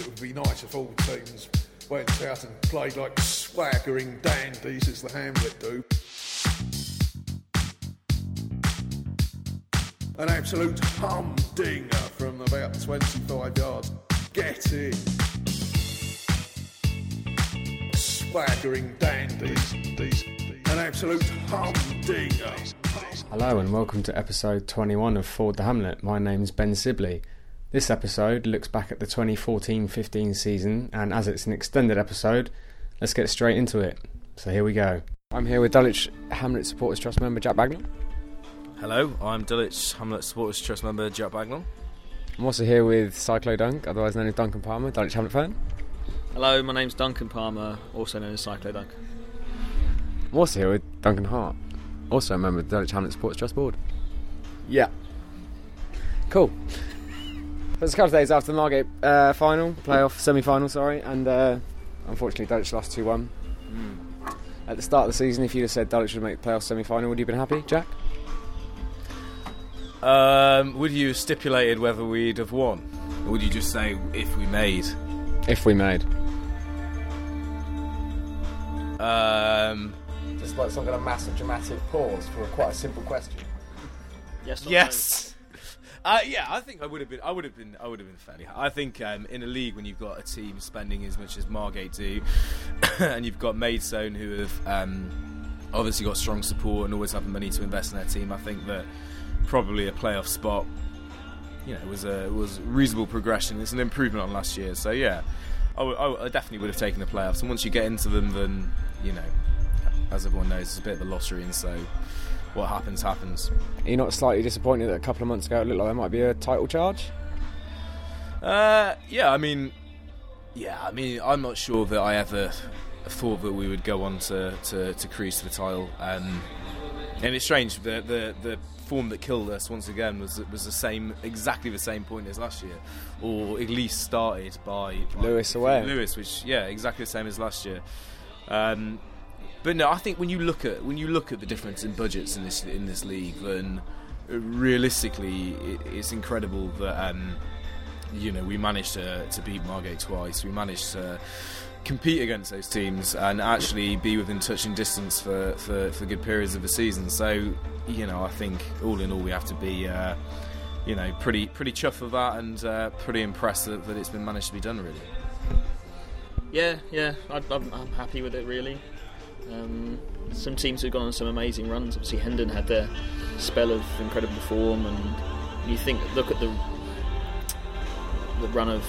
it would be nice if all teams went out and played like swaggering dandies as the Hamlet do. An absolute humdinger from about 25 yards. Get in. Swaggering dandies. An absolute humdinger. Hello and welcome to episode 21 of Forward the Hamlet. My name's Ben Sibley. This episode looks back at the 2014 15 season, and as it's an extended episode, let's get straight into it. So here we go. I'm here with Dulwich Hamlet Supporters Trust member Jack Bagnall. Hello, I'm Dulwich Hamlet Supporters Trust member Jack Bagnall. I'm also here with Cyclo Dunk, otherwise known as Duncan Palmer, Dulwich Hamlet fan. Hello, my name's Duncan Palmer, also known as Cyclo Dunk. I'm also here with Duncan Hart, also a member of the Dulwich Hamlet Supporters Trust Board. Yeah. Cool. So it's a couple of days after the Margate uh, final, playoff, semi final, sorry, and uh, unfortunately Dulwich lost 2 1. At the start of the season, if you'd have said Dulwich would make the playoff semi final, would you have been happy, Jack? Um, would you have stipulated whether we'd have won? Or would you just say if we made? If we made. Um, Just like some kind of massive dramatic pause for a quite a simple question. Yes. or yes. Uh, yeah, I think I would have been. I would have been. I would have been fairly. High. I think um, in a league when you've got a team spending as much as Margate do, and you've got Maidstone who have um, obviously got strong support and always have the money to invest in their team, I think that probably a playoff spot, you know, was a was reasonable progression. It's an improvement on last year. So yeah, I, w- I w- I definitely would have taken the playoffs. And once you get into them, then you know, as everyone knows, it's a bit of a lottery, and so what happens happens. Are you not slightly disappointed that a couple of months ago it looked like there might be a title charge? Uh, yeah, I mean, yeah, I mean, I'm not sure that I ever thought that we would go on to, to, to cruise to the title. Um, and it's strange the, the the form that killed us once again was was the same, exactly the same point as last year, or at least started by, by Lewes away. Lewes, which yeah, exactly the same as last year. Um, but no, I think when you look at when you look at the difference in budgets in this in this league, then realistically, it, it's incredible that um, you know we managed to, to beat Margate twice. We managed to compete against those teams and actually be within touching distance for, for, for good periods of the season. So you know, I think all in all, we have to be. Uh, you know, pretty pretty chuffed with that, and uh, pretty impressed that, that it's been managed to be done. Really, Yeah, yeah, I, I'm, I'm happy with it really. Um, some teams have gone on some amazing runs. Obviously, Hendon had their spell of incredible form, and you think, look at the the run of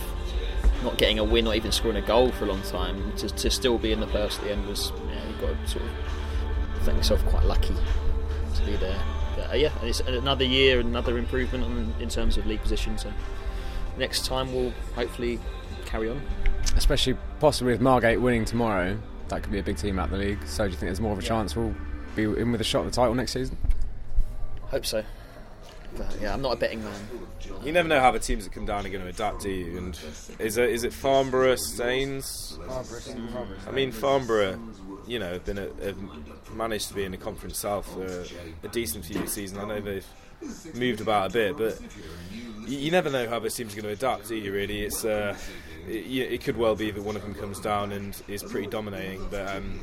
not getting a win or even scoring a goal for a long time. To, to still be in the playoffs at the end was, yeah, you've got to sort of think yourself quite lucky to be there. But, uh, yeah, it's another year, another improvement on, in terms of league position. So next time we'll hopefully carry on. Especially possibly with Margate winning tomorrow, that could be a big team out of the league. So do you think there's more of a chance we'll be in with a shot at the title next season? Hope so. But, yeah, I'm not a betting man. you never know how the teams that come down are going to adapt, do you? And is it is it Farnborough, Staines? I mean, Farnborough, you know, have been a, have managed to be in the Conference South for a decent few seasons. I know they've moved about a bit, but you, you never know how this team's are going to adapt, do you? Really, it's uh, it, yeah, it could well be that one of them comes down and is pretty dominating, but um,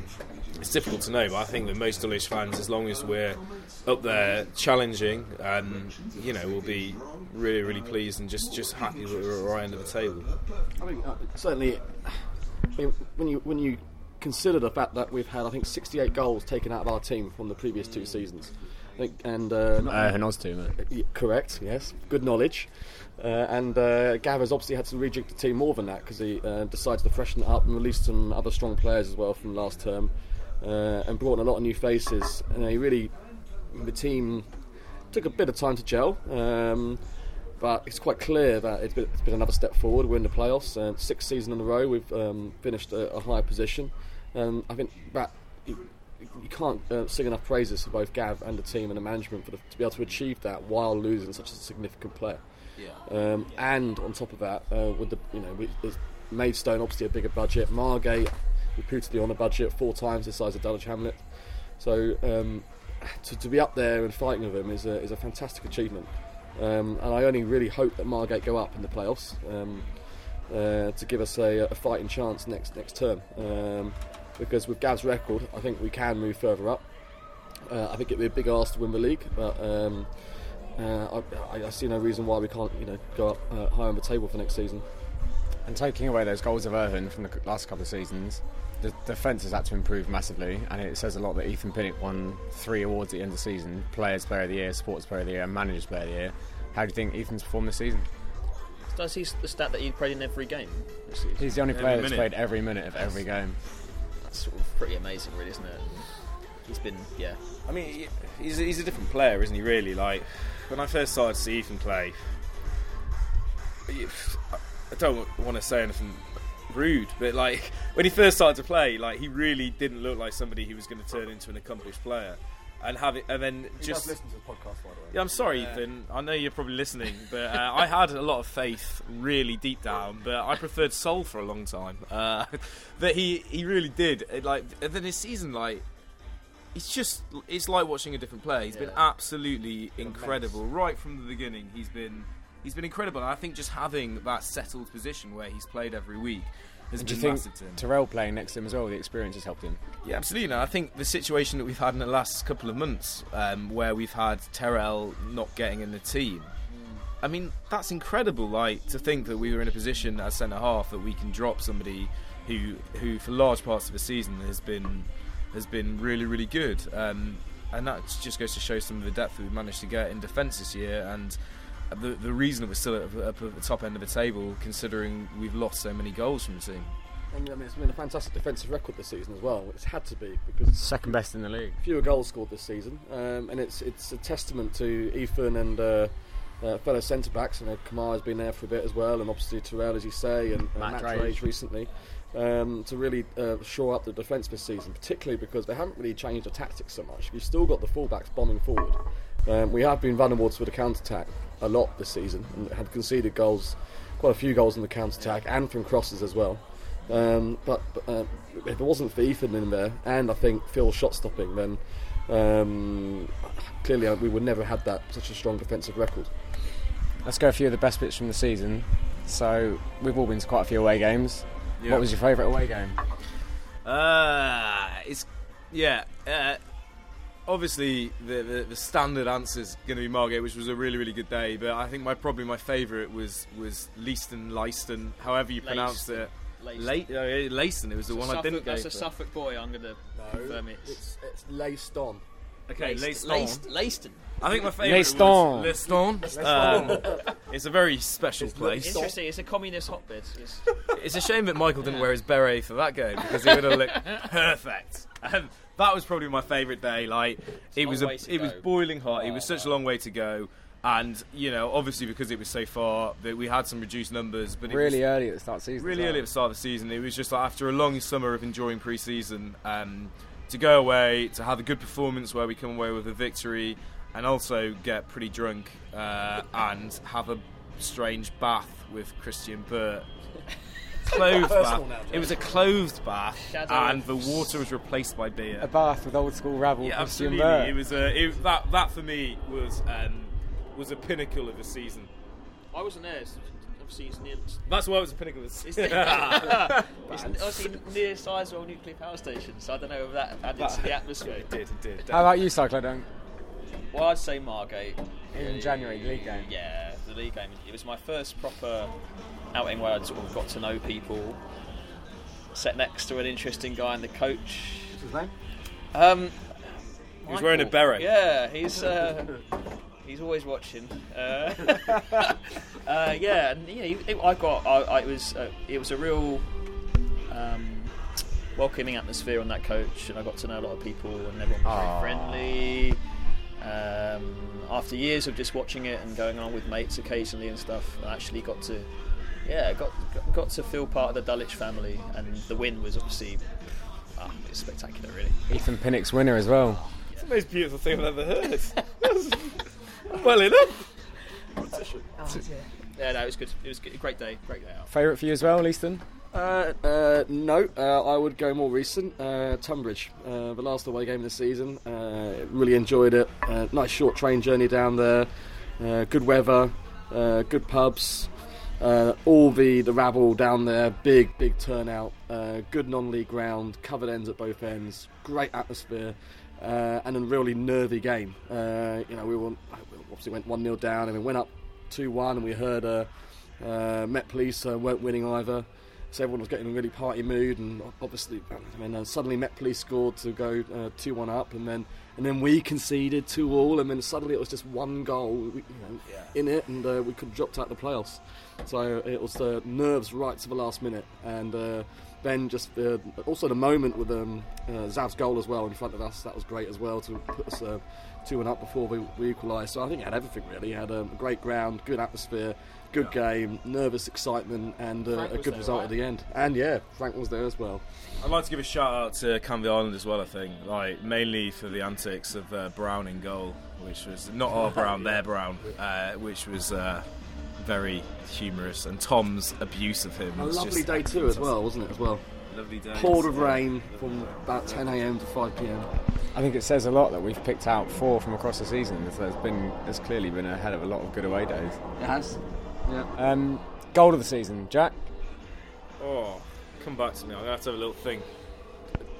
it's difficult to know. But I think that most Dulwich fans, as long as we're up there challenging, um, you know, will be really, really pleased and just just happy that we're at the right end of the table. I think uh, certainly I mean, when you when you consider the fact that we've had I think 68 goals taken out of our team from the previous two seasons, I think, and uh, not- Uh, Hanoz too, mate. Correct. Yes. Good knowledge. Uh, and uh, Gav has obviously had to rejig the team more than that because he uh, decided to freshen it up and release some other strong players as well from last term, uh, and brought in a lot of new faces. And he really, the team took a bit of time to gel. Um, but it's quite clear that it's been, it's been another step forward. We're in the playoffs, and sixth season in a row we've um, finished a, a higher position. Um, I think that you, can't uh, sing enough praises for both Gav and the team and the management for the, to be able to achieve that while losing such a significant player. Um, and on top of that, uh, with the you know, Maidstone obviously a bigger budget, Margate reputedly on a budget four times the size of Dulwich Hamlet. So um, to, to be up there and fighting with them is a, is a fantastic achievement. Um, and I only really hope that Margate go up in the playoffs. Um, uh, to give us a, a fighting chance next next term. Because with Gav's record, I think we can move further up. Uh, I think it'd be a big ask to win the league, but um, uh, I, I, see no reason why we can't, you know, go up uh, high on the table for next season. And taking away those goals of Irvine from the last couple of seasons, the defence has had to improve massively, and it says a lot that Ethan Pinnock won three awards at the end of the season: Players Player of the Year, Sports Player of the Year, and Managers Player of the Year. How do you think Ethan's performed this season? Does he the stat that he played in every game? He's the only Every player that's minute. played every minute of every game. Sort of pretty amazing, really, isn't it? He's been, yeah. I mean, he's he's a different player, isn't he? Really, like when I first started to see Ethan play, I don't want to say anything rude, but like when he first started to play, like he really didn't look like somebody who was going to turn into an accomplished player, and have it, and then just. listen to the podcast, by the way. Yeah, I'm sorry, Ethan. I know you're probably listening, but uh, I had a lot of faith, really deep down. But I preferred Soul for a long time. Uh, that he he really did. It, like, and then his season, like, it's just it's like watching a different player. He's been absolutely incredible right from the beginning. He's been he's been incredible. And I think just having that settled position where he's played every week has Do you been think to him. Terrell playing next to him as well, the experience has helped him? Yeah, absolutely. And I think the situation that we've had in the last couple of months, um, where we've had Terrell not getting in the team, I mean, that's incredible. Like to think that we were in a position as centre half that we can drop somebody who, who for large parts of the season has been has been really, really good. Um, and that just goes to show some of the depth that we've managed to get in defence this year and. The, the reason that we're still at, up at the top end of the table, considering we've lost so many goals from the team. And I mean, it's been a fantastic defensive record this season as well. It's had to be because Second best in the league. fewer goals scored this season, um, and it's it's a testament to Ethan and uh, uh, fellow centre backs. You know, Kamar has been there for a bit as well, and obviously Terrell, as you say, and, and Matt Matt, Drage. Drage recently. Um, to really uh, shore up the defence this season, particularly because they haven't really changed the tactics so much. You've still got the fullbacks bombing forward. Um, we have been vulnerable to the counter attack a lot this season and have conceded goals, quite a few goals in the counter attack and from crosses as well. Um, but but, uh, if it wasn't for Ethan in there, and I think Phil's shot stopping, then um, clearly uh, we would never have had that such a strong defensive record. Let's go a few of the best bits from the season. So we've all been to quite a few away games. Yeah. What was your favourite away game? Uh, it's yeah. Uh, obviously, the, the the standard answer is going to be Margate, which was a really really good day. But I think my probably my favourite was was Leiston, Leiston, however you pronounce it. Leiston. Late, uh, Leiston. It was the It's a one I didn't Suffolk- go That's a for. Suffolk boy. I'm going to confirm it. It's it's laced on. Okay, Leiston. Leiston. Leiston. I think my favourite Leiston. was Leiston. Um, it's a very special place. Interesting. It's a communist hotbed. It's, It's a shame that Michael didn't wear his beret for that game because he would have looked perfect. Um, that was probably my favourite day. Like it was, a, way to it was boiling hot. It was such a long way to go, and you know, obviously because it was so far, that we had some reduced numbers. But it Really was early at the start of the season. really well. early at the start of the season. It was just like after a long summer of enjoying pre-season, um, to go away to have a good performance where we come away with a victory, and also get pretty drunk uh, and have a strange bath with Christian Burt. Clothed bath. It was a clothed bath, Shadow and the water was replaced by beer. A bath with old school rabble. Yeah, absolutely. It was a, it, that that for me was um, was a pinnacle of the season. I wasn't there. It's, obviously, it's near. That's why it was a pinnacle of the It's, season. it's obviously near Sizewell nuclear power station, so I don't know if that added to the atmosphere. it did, it did. How about you, Cyclo Dunk? Well, I'd say Margate. In January, the league game. Yeah, the league game. It was my first proper outing where I'd sort of got to know people. Sat next to an interesting guy and the coach. What's his name? Um, He was wearing a beret. Yeah, he's uh, he's always watching. Uh, uh, yeah, and yeah, he- it, I got. I, I, it was uh, it was a real um, welcoming atmosphere on that coach, and I got to know a lot of people, and everyone was Aw. very friendly. Um, after years of just watching it and going on with mates occasionally and stuff, I actually got to. Yeah, got, got got to feel part of the Dulwich family, and the win was obviously ah, it was spectacular, really. Ethan Pinnock's winner as well. It's the most beautiful thing I've ever heard. well enough. Yeah, no, it was good. It was good. a great day. Great day out. Favourite for you as well, Leiston? Uh, uh, no, uh, I would go more recent. Uh, Tonbridge, uh, the last away game of the season. Uh, really enjoyed it. Uh, nice short train journey down there. Uh, good weather, uh, good pubs. Uh, all the, the rabble down there, big, big turnout, uh, good non league ground, covered ends at both ends, great atmosphere, uh, and a really nervy game. Uh, you know, we were, obviously went 1 0 down and we went up 2 1, and we heard uh, uh, Met Police weren't winning either. So everyone was getting in a really party mood, and obviously, I mean, suddenly Met Police scored to go uh, two one up, and then and then we conceded two all, and then suddenly it was just one goal you know, in it, and uh, we could have dropped out the playoffs. So it was the nerves right to the last minute, and uh, then just uh, also the moment with um, uh, Zav's goal as well in front of us. That was great as well to put us uh, two and up before we, we equalised. So I think it had everything really. It had um, a great ground, good atmosphere. Good game, nervous excitement, and uh, a good there, result right? at the end. And yeah, Frank was there as well. I'd like to give a shout out to Canvey Island as well. I think, like mainly for the antics of uh, Brown in goal, which was not our Brown, their Brown, uh, which was uh, very humorous, and Tom's abuse of him. A was lovely just day too, as well, wasn't it? As well, Lovely day. poured of rain from about 10 a.m. to 5 p.m. I think it says a lot that we've picked out four from across the season. There's- There's been, there's clearly been a hell of a lot of good away days. It has. Yeah. Um, goal of the season, Jack. Oh, come back to me. I'm gonna have to have a little think.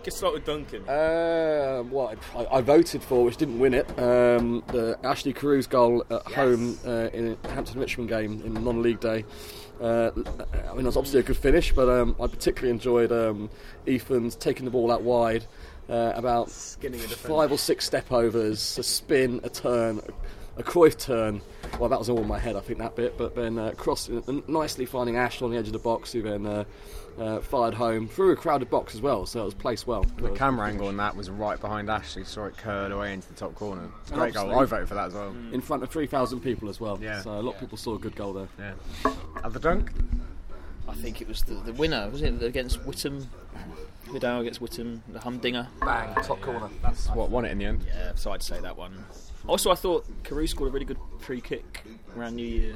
Get start with Duncan. Uh, well, I, I voted for, which didn't win it, um, the Ashley Carew's goal at home uh, in a Hampton Richmond game in non-league day. Uh, I mean, it was obviously a good finish, but um, I particularly enjoyed um, Ethan's taking the ball out wide, uh, about five or six step overs, a spin, a turn, a Cruyff turn. Well, that was all in my head, I think that bit. But then uh, crossing, nicely finding Ash on the edge of the box, who then uh, uh, fired home through a crowded box as well. So it was placed well. The camera angle on that was right behind Ashley, saw it curl away into the top corner. It's a great goal. I voted for that as well. in front of 3,000 people as well. Yeah. So a lot of people saw a good goal there. Yeah. Other dunk? I think it was the, the winner, was it against Witham? Vidal against Witham, the humdinger. Bang, top corner. That's what won it in the end. Yeah, so I'd say that one. Also, I thought Carew scored a really good free kick around New Year,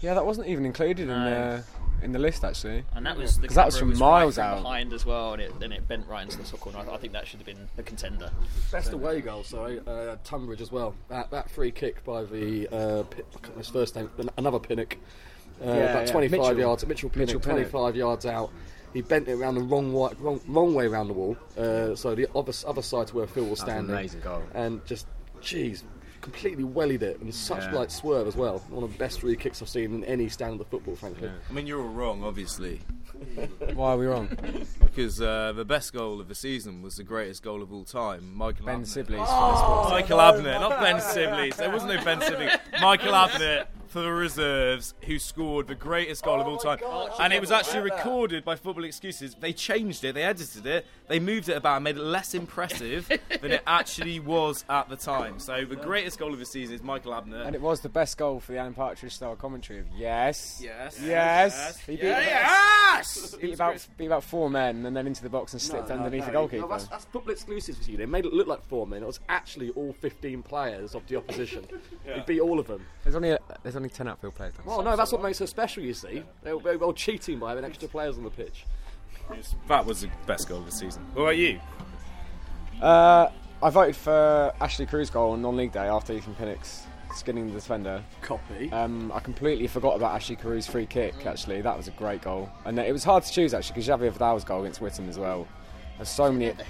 Yeah, that wasn't even included in the in the list actually. and that was the 'Cause that was camera from miles right out. behind as well, and it then it bent right into the top corner. I, I think that should have been a contender. Best away goal, sorry, uh, Tonbridge as well. That, that free kick by the uh, Pi- I can't remember his first name, another Pinnock. Uh, Yeah, about yeah. 25 Mitchell. yards, Mitchell Pinnock, Mitchell Pinnock. 25 yards out. He bent it around the wrong, wa- wrong, wrong way around the wall, uh, so the other, other side to where Phil was That's an standing. amazing goal. And just, jeez, completely wellied it, and such Yeah. like swerve as well. One of the best free kicks I've seen in any stand of football, frankly. I mean, you're all wrong, obviously, Why are we wrong? because uh, the best goal of the season was the greatest goal of all time, Michael Abner. Ben Abner. Sibley's Michael Abner, not Ben Sibley. There was no Ben Sibley. Michael Abner for the reserves, who scored the greatest goal of oh all time, and it was actually recorded by Football Exclusive. They changed it, they edited it, they moved it about, and made it less impressive than it actually was at the time. So the greatest goal of the season is Michael Abner. And it was the best goal for the Alan Partridge style commentary of yes. Yes. Yes. He beat, Yes. beat about beat about four men and then into the box and slipped underneath the goalkeeper. No, that's, that's football exclusive for you. They made it look like four men. It was actually all 15 players of the opposition. He beat all of them. There's only a, there's only ten outfield players. Well, no, that's what makes her special. You see, they were very well cheating by having extra players on the pitch. That was the best goal of the season. What about you? Uh, I voted for Ashley Carew's goal on non-league day after Ethan Pinnock's skinning the defender. Copy. Um, I completely forgot about Ashley Carew's free kick. Actually, that was a great goal, and it was hard to choose actually because Xavier Vidal's goal against Witham as well. There's so many, there's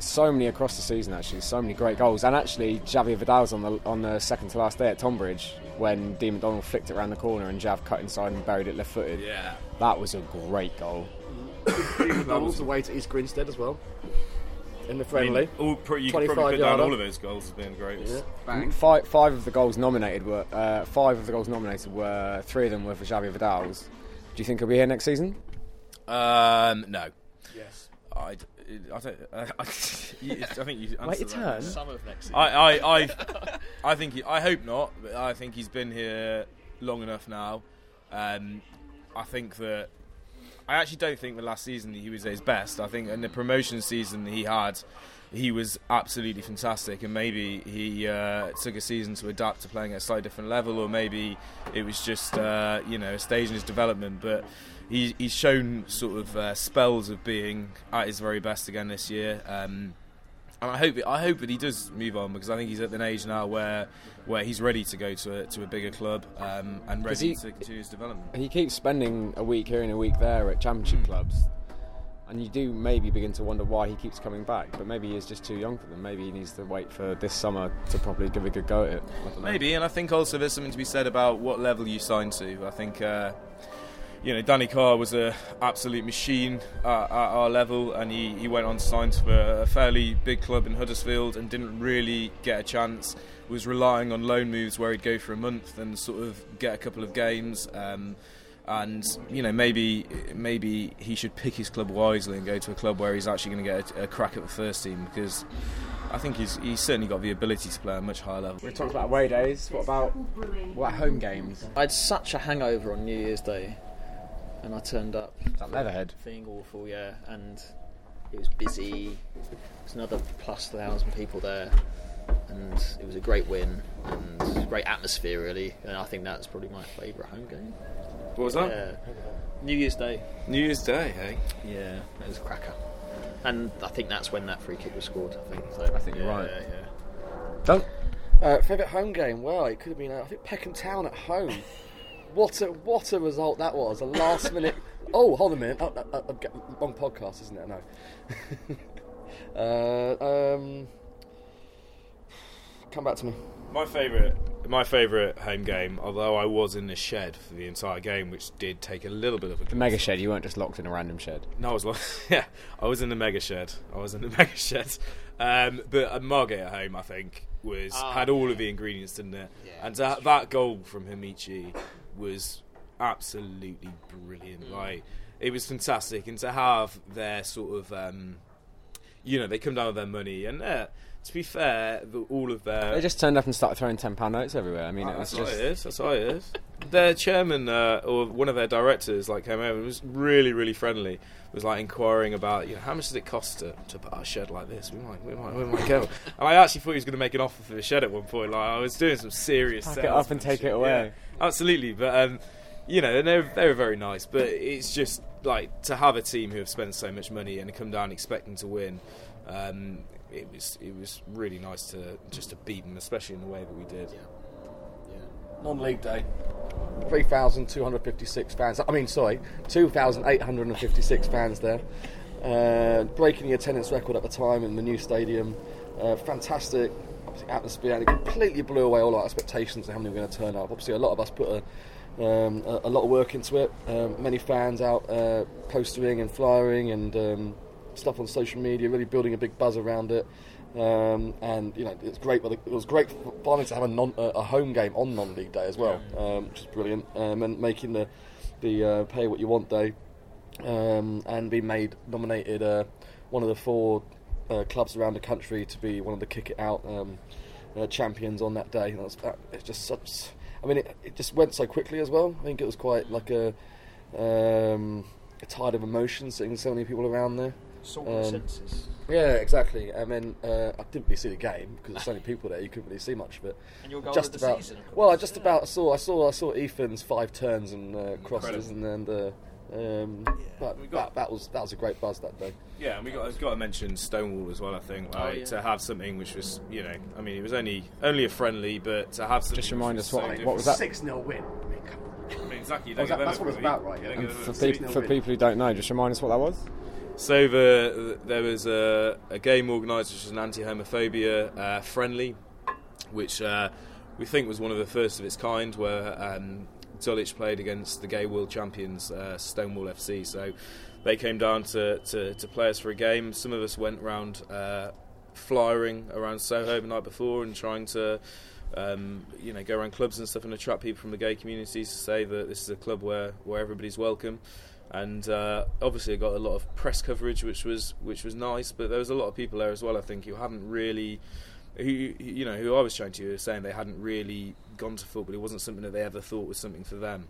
so many across the season actually. So many great goals, and actually Xavier Vidal's on the on the second to last day at Tonbridge when Dean McDonald flicked it around the corner and Jav cut inside and buried it left-footed. Yeah. That was a great goal. McDonald's away to East Grinstead as well. In the I friendly. mean, all, pro- you could 25 probably put down yarder. all of those goals as being great. yeah. Five, five of the goals nominated were uh, five of the goals nominated were three of them were for Xavier Vidal's. Do you think he'll be here next season? Um, no. Yes. I, I don't. Uh, I, you- I think you. Wait your turn. Some of next season. I, I, I, I think. He, I hope not. But I think he's been here long enough now. Um, I think that. I actually don't think the last season he was at his best. I think in the promotion season he had, he was absolutely fantastic, and maybe he uh, took a season to adapt to playing at a slightly different level, or maybe it was just uh, you know a stage in his development. But he, he's shown sort of uh, spells of being at his very best again this year. Um, and I hope it, I hope that he does move on because I think he's at an age now where where he's ready to go to a, to a bigger club um, and ready he- to continue his development. He keeps spending a week here and a week there at championship clubs, and you do maybe begin to wonder why he keeps coming back. But maybe he's just too young for them. Maybe he needs to wait for this summer to probably give a good go at it. I don't know. Maybe, and I think also there's something to be said about what level you sign to. I think, uh, you know, Danny Carr was a absolute machine at, at our level, and he, he went on to sign for a fairly big club in Huddersfield and didn't really get a chance. Was relying on loan moves where he'd go for a month and sort of get a couple of games. Um, and you know maybe maybe he should pick his club wisely and go to a club where he's actually going to get a, a crack at the first team because I think he's he's certainly got the ability to play at a much higher level. We talked about away days. What about what about home games? I had such a hangover on New Year's Day, and I turned up That Leatherhead. feeling awful, yeah, and it was busy. There's another plus thousand people there, and it was a great win and great atmosphere, really. And I think that's probably my favourite home game. What was that? Yeah, New Year's Day. New Year's Day, hey. Yeah, it was a cracker. And I think that's when that free kick was scored. I think. So, I think you're right. Yeah, yeah. Don't. Uh, favourite home game? Well, it could have been, uh, I think, Peckham Town at home. What a what a result that was! A last minute. Oh, hold on a minute. Oh, uh, uh, wrong podcast, isn't it? No. uh, um, come back to me. My favourite, my favourite home game. Although I was in the shed for the entire game, which did take a little bit of a The mega shed. You weren't just locked in a random shed. No, I was like, yeah, I was in the mega shed. I was in the mega shed. Um, but uh, Margate at home, I think, was had all of the ingredients, didn't it? and to, ha- that goal from Hamichi was absolutely brilliant. Like it was fantastic, and to have their sort of, um, you know, they come down with their money, and uh, to be fair, the, all of their They just turned up and started throwing ten pound notes everywhere. I mean, it was that's just. it is. That's what it is. Their chairman uh, or one of their directors like came over and was really, really friendly. Was like inquiring about you know how much does it cost to, to put a shed like this? We might, we might, we might go. and I actually thought he was going to make an offer for the shed at one point. Like I was doing some serious. Pack it up and take it away. Yeah, absolutely, but um, you know they were, they were very nice. But it's just like to have a team who have spent so much money and come down expecting to win. Um, it was it was really nice to just to beat them, especially in the way that we did. Yeah, Non-league day. 3,256 fans. I mean, sorry, 2,856 fans there. Uh, breaking the attendance record at the time in the new stadium. Uh, fantastic atmosphere, and it completely blew away all our expectations of how many were going to turn up. Obviously, a lot of us put a, um, a, a lot of work into it. Um, many fans out uh, postering and flyering and um, stuff on social media, really building a big buzz around it. Um, and you know it's great. But it was great finally to have a, non, a a home game on non-league day as well, um, which is brilliant. Um, and making the the uh, pay what you want day, um, and being made nominated uh, one of the four uh, clubs around the country to be one of the kick it out um, uh, champions on that day. That's that, it's just such. I mean, it, it just went so quickly as well. I think it was quite like a um, a tide of emotions, seeing so many people around there. Sort Um, senses. Yeah, exactly. I mean, uh, I didn't really see the game because there's so many people there. You couldn't really see much of it. And your goal just of the about. season, of well, I just about saw. I saw. I saw Ethan's five turns and uh, crosses, and then the. Um, but We got- that, that was that was a great buzz that day. Yeah, and we got, I've got to mention Stonewall as well. I think Oh, yeah. to have something which was, you know, I mean, it was only only a friendly, but to have something Just which remind was us what- so what was that? Six 0 win. I mean, come on. I mean, exactly. you that- that's what it's every about, right, yeah. don't And for, them every peop week. for people who don't know, just remind us what that was. So the, there was a, a game organised, which was an anti-homophobia uh, friendly, which uh, we think was one of the first of its kind, where um, Dulwich played against the gay world champions uh, Stonewall FC. So they came down to, to, to play us for a game. Some of us went around uh, flyering around Soho the night before and trying to. Um, you know, go around clubs and stuff and attract people from the gay communities to say that this is a club where, where everybody's welcome and uh, obviously it got a lot of press coverage, which was which was nice. But there was a lot of people there as well, I think, who hadn't really, who you know, who I was chatting to, were saying they hadn't really gone to football. It wasn't something that they ever thought was something for them.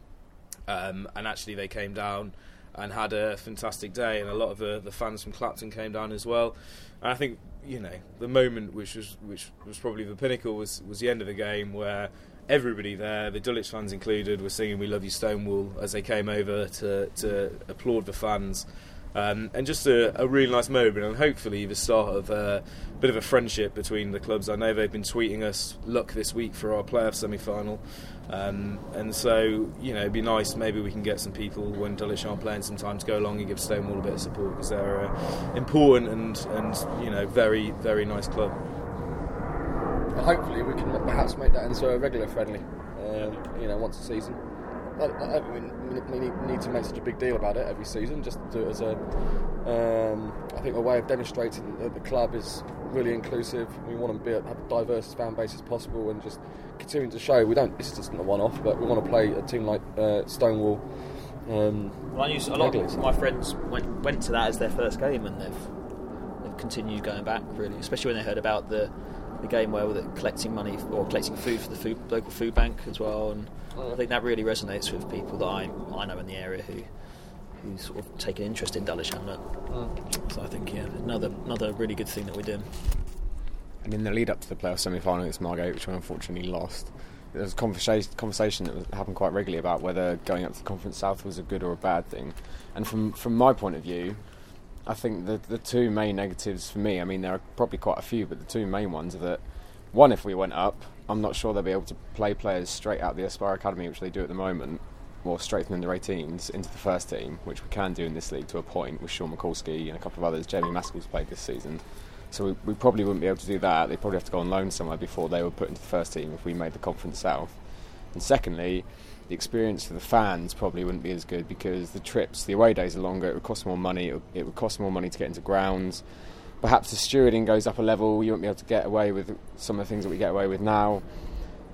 Um, and actually, they came down and had a fantastic day, and a lot of the, the fans from Clapton came down as well. And I think you know the moment which was which was probably the pinnacle was was the end of the game where everybody there, the Dulwich fans included, were singing "We Love You Stonewall" as they came over to to applaud the fans. Um, and just a, a, really nice moment, and hopefully the start of a bit of a friendship between the clubs. I know they've been tweeting us luck this week for our playoff semi final, um, and so you know it'd be nice. Maybe we can get some people when Dulwich aren't playing sometime to go along and give Stonewall a bit of support because they're an important and and you know very very nice club. hopefully, we can perhaps make that into a regular friendly. Um, you know, once a season. I, I, we need to make such a big deal about it every season. Just to do it as a, um, I think, a way of demonstrating that the club is really inclusive. We want to be have a diverse fan base as possible, and just continuing to show we don't. This is just a one-off, but we want to play a team like uh, Stonewall. Um, well, I use a lot of my friends went went to that as their first game, and they've they've continued going back really, especially when they heard about the the game where they're collecting money or collecting food for the food, local food bank as well, and I think that really resonates with people that I I know in the area who who sort of take an interest in Dulwich Hamlet. Mm. So I think yeah, another another really good thing that we're doing. And in the lead up to the playoff semi-final against Margate, which we unfortunately lost, there was a conversation, conversation that was, happened quite regularly about whether going up to the Conference South was a good or a bad thing. And from from my point of view, I think the the two main negatives for me, I mean there are probably quite a few, but the two main ones are that one, if we went up, I'm not sure they'll be able to play players straight out of the Aspire Academy, which they do at the moment, or straight from the 18s into the first team, which we can do in this league to a point with Sean McCallsky and a couple of others. Jamie Maskell's played this season. So we, we, probably wouldn't be able to do that. They'd probably have to go on loan somewhere before they were put into the first team if we made the Conference South. And secondly, the experience for the fans probably wouldn't be as good because the trips, the away days are longer. It would cost more money. It would, cost more money to get into grounds. Perhaps the stewarding goes up a level. You won't be able to get away with some of the things that we get away with now.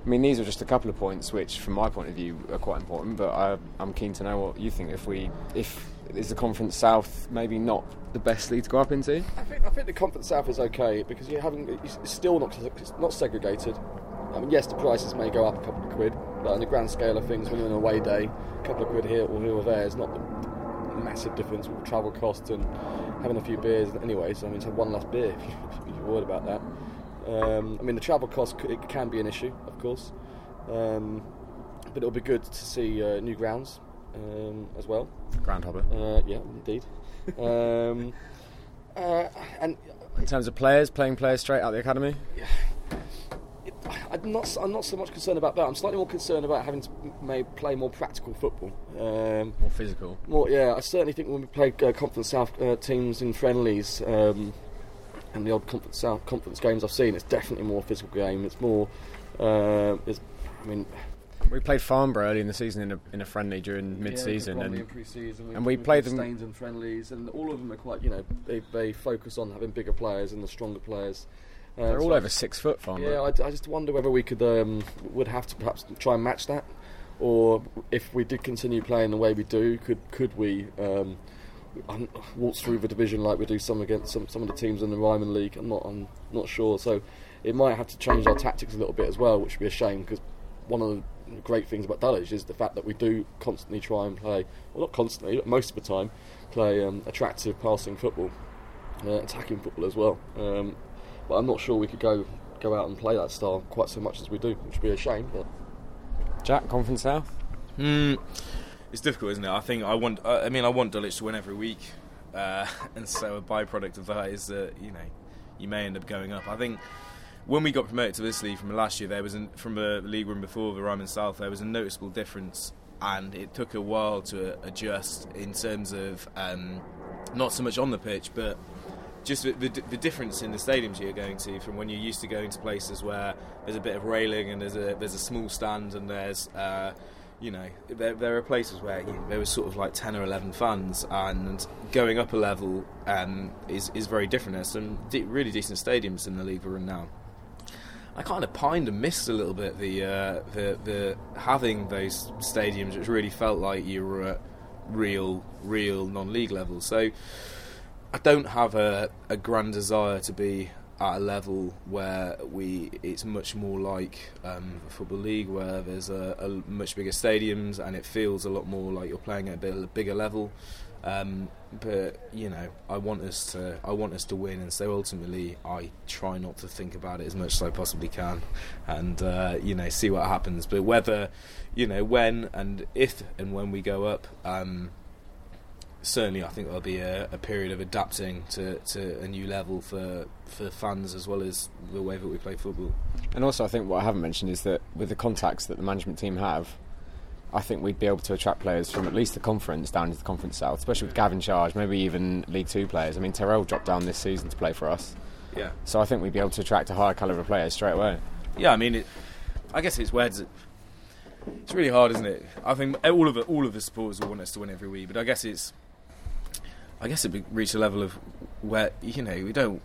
I mean, these are just a couple of points which, from my point of view, are quite important. But I, am keen to know what you think. If we, if is the Conference South maybe not the best league to go up into? I think, I think the Conference South is okay because you're having it's still not not segregated. I mean, yes, the prices may go up a couple of quid, but on the grand scale of things, when you're on a away day, a couple of quid here or here or there is not the massive difference with travel costs and having a few beers. Anyway, so I mean, to have one last beer if you're worried about that. Um, I mean, the travel cost it can be an issue, of course, um, but it'll be good to see uh, new grounds um, as well. Groundhopper. Uh, yeah, indeed. Um, uh, and in terms of players, playing players straight out of the academy. Yeah. I'm not. I'm not so much concerned about that. I'm slightly more concerned about having to may play more practical football, um, more physical. More, yeah. I certainly think when we play uh, Conference South uh, teams in friendlies, um, and the odd conference South conference games I've seen, it's definitely more physical game. It's more. Uh, it's, I mean. We played Farnborough early in the season in a, in a friendly during mid-season, yeah, and, pre-season. and we played them Staines and friendlies, and all of them are quite. You know, they, they focus on having bigger players and the stronger players. Uh, They're all over six foot, Farnborough. Yeah, I, I, just wonder whether we could um, would have to perhaps try and match that, or if we did continue playing the way we do, could could we? Um, waltz through the division like we do some against some, some of the teams in the Ryman League. I'm not I'm not sure. So it might have to change our tactics a little bit as well, which would be a shame because one of the great things about Dulwich is the fact that we do constantly try and play, well not constantly, but most of the time, play um, attractive passing football, uh, attacking football as well. Um, but I'm not sure we could go go out and play that style quite so much as we do, which would be a shame. But Jack, Conference South. Hmm it's difficult, isn't it? I think I want. I mean, I want Dulwich to win every week, uh, and so a byproduct of that is that you know you may end up going up. I think when we got promoted to this league from last year, there was an, from the league room before the Ryman South, there was a noticeable difference, and it took a while to adjust in terms of um, not so much on the pitch, but just the, the, the, difference in the stadiums you're going to from when you're used to going to places where there's a bit of railing and there's a there's a small stand and there's uh, you know, there, there are places where you know, there was sort of like 10 or 11 fans, and going up a level um, is, is very different. There's some de- really decent stadiums in the league we're in now. I kind of pined and missed a little bit the, uh, the, the having those stadiums, which really felt like you were at real, real non league level. So I don't have a, a grand desire to be at a level where we it's much more like um, a football league where there's a, a, much bigger stadiums and it feels a lot more like you're playing at a bit a bigger level. Um, but you know, I want us to I want us to win, and so ultimately I try not to think about it as much as I possibly can, and uh, you know see what happens. But whether you know when and if and when we go up. Um, certainly I think there'll be a, a period of adapting to, to a new level for for fans as well as the way that we play football. And also, I think what I haven't mentioned is that with the contacts that the management team have, I think we'd be able to attract players from at least the conference down to the conference south, especially with Gavin Charge, maybe even League Two players. I mean, Terrell dropped down this season to play for us, Yeah, so I think we'd be able to attract a higher calibre of players straight away. yeah. I mean, it, I guess it's weird. It, It's really hard, isn't it? I think all of the, all of the supporters will want us to win every week, but I guess it's. I guess it reached a level of where you know we don't.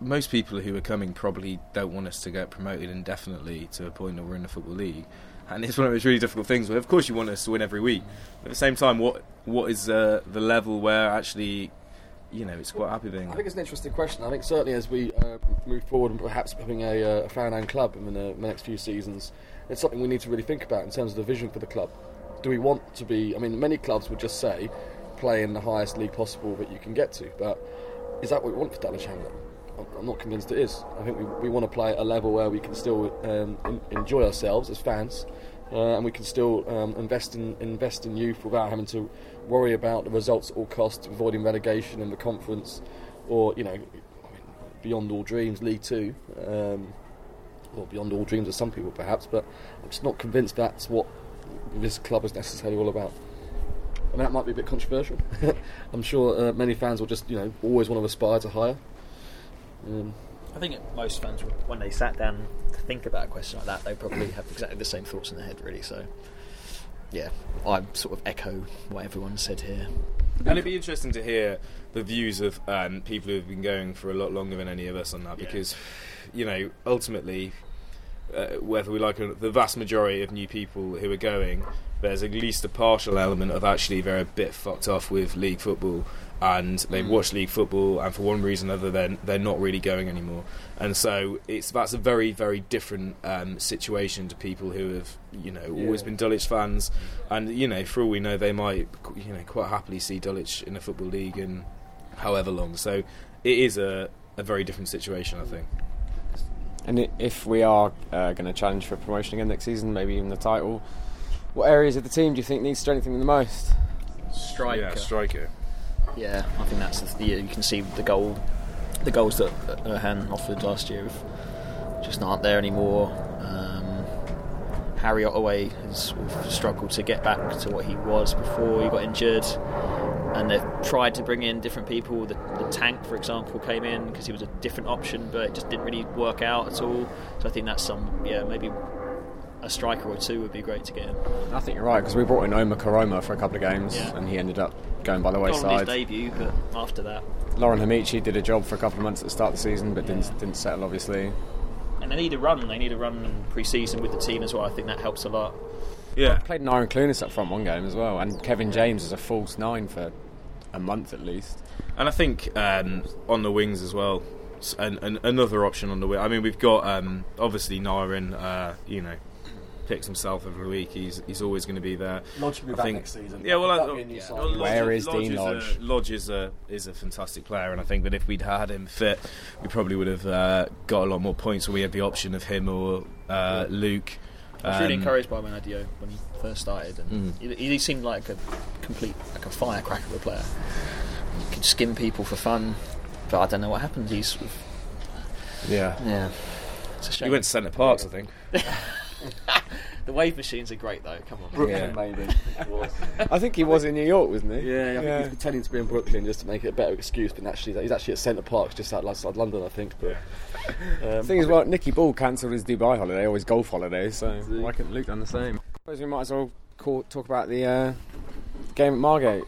Most people who are coming probably don't want us to get promoted indefinitely to a point where we're in the football league, and it's one of those really difficult things. Where of course you want us to win every week, but at the same time, what what is uh, the level where actually, you know, it's quite happy being. I think it's an interesting question. I think certainly as we uh, move forward and perhaps becoming a, uh, a fan-owned club in the, in the next few seasons, it's something we need to really think about in terms of the vision for the club. Do we want to be? I mean, many clubs would just say play in the highest league possible that you can get to, but is that what we want for Dulwich Hamlet? I'm- not convinced it is. I think we, we want to play at a level where we can still um, en- enjoy ourselves as fans, uh, and we can still um, invest in invest in youth without having to worry about the results at all costs, avoiding relegation in the conference, or you know, I mean, beyond all dreams, League Two, um, or beyond all dreams of some people perhaps. But I'm just not convinced that's what this club is necessarily all about. I mean, that might be a bit controversial. I'm sure uh, many fans will just, you know, always want to aspire to higher. Um, I think most fans, when they sat down to think about a question like that, they probably have exactly the same thoughts in their head, really. So, yeah, I sort of echo what everyone said here. And it'd be interesting to hear the views of um, people who've been going for a lot longer than any of us on that, Yeah. because, you know, ultimately, uh, whether we like it, the vast majority of new people who are going, there's at least a partial element of actually they're a bit fucked off with league football, and they've watched league football, and for one reason or other, they're they're not really going anymore, and so it's that's a very very different um, situation to people who have you know always Yeah. been Dulwich fans, and you know for all we know they might you know quite happily see Dulwich in the football league in however long. So it is a a very different situation, I think. And if we are uh, going to challenge for promotion again next season, maybe even the title, what areas of the team do you think needs strengthening the most? Striker. Yeah, striker. Yeah, I think that's the, the you can see the goal, the goals that Erhun offered last year just aren't there anymore. Um, Harry Ottaway has struggled to get back to what he was before he got injured, and they've tried to bring in different people. The, the tank, for example, came in because he was a different option, but it just didn't really work out at all. So I think that's some yeah maybe a striker or two would be great to get in. I think you're right because we brought in Omar Karoma for a couple of games Yeah. and he ended up going by the Got on his wayside. debut, but after that, Lauren Hamichi did a job for a couple of months at the start of the season but didn't didn't settle obviously. and they need a run. They need a run in pre-season with the team as well. I think that helps a lot. Yeah, Played Nyren Clunis up front one game as well and Kevin James as a false nine for a month at least. and I think um, on the wings as well. And, and another option on the wing. I mean, we've got um, obviously Nyren. Uh, you know, picks himself every week. He's he's always going to be there. Lodge will be I back think- next season. Yeah, well, I, be yeah, sign. Lodge- Where is Lodge Dean a- Lodge? Lodge is a is a fantastic player, and I think that if we'd had him fit, we probably would have uh, got a lot more points. When we had the option of him or uh, Luke. I was really Um, encouraged by Manadio when he first started, and Mm. he, he seemed like a complete, like a firecracker of a player. He could skim people for fun, but I don't know what happened. He's, sort of- Yeah. yeah, it's a shame. He went to Center Parcs, I think. the wave machines are great though. Come on, Brooklyn, Yeah. maybe. I think he was in New York, wasn't he? Yeah, I think he's pretending to be in Brooklyn just to make it a better excuse, but actually he's actually at Centre Park, just outside London, I think. But um, The thing is, well, Nicky Ball cancelled his Dubai holiday or his golf holiday, so he? why couldn't Luke done the same? I suppose we might as well call, talk about the uh, game at Margate.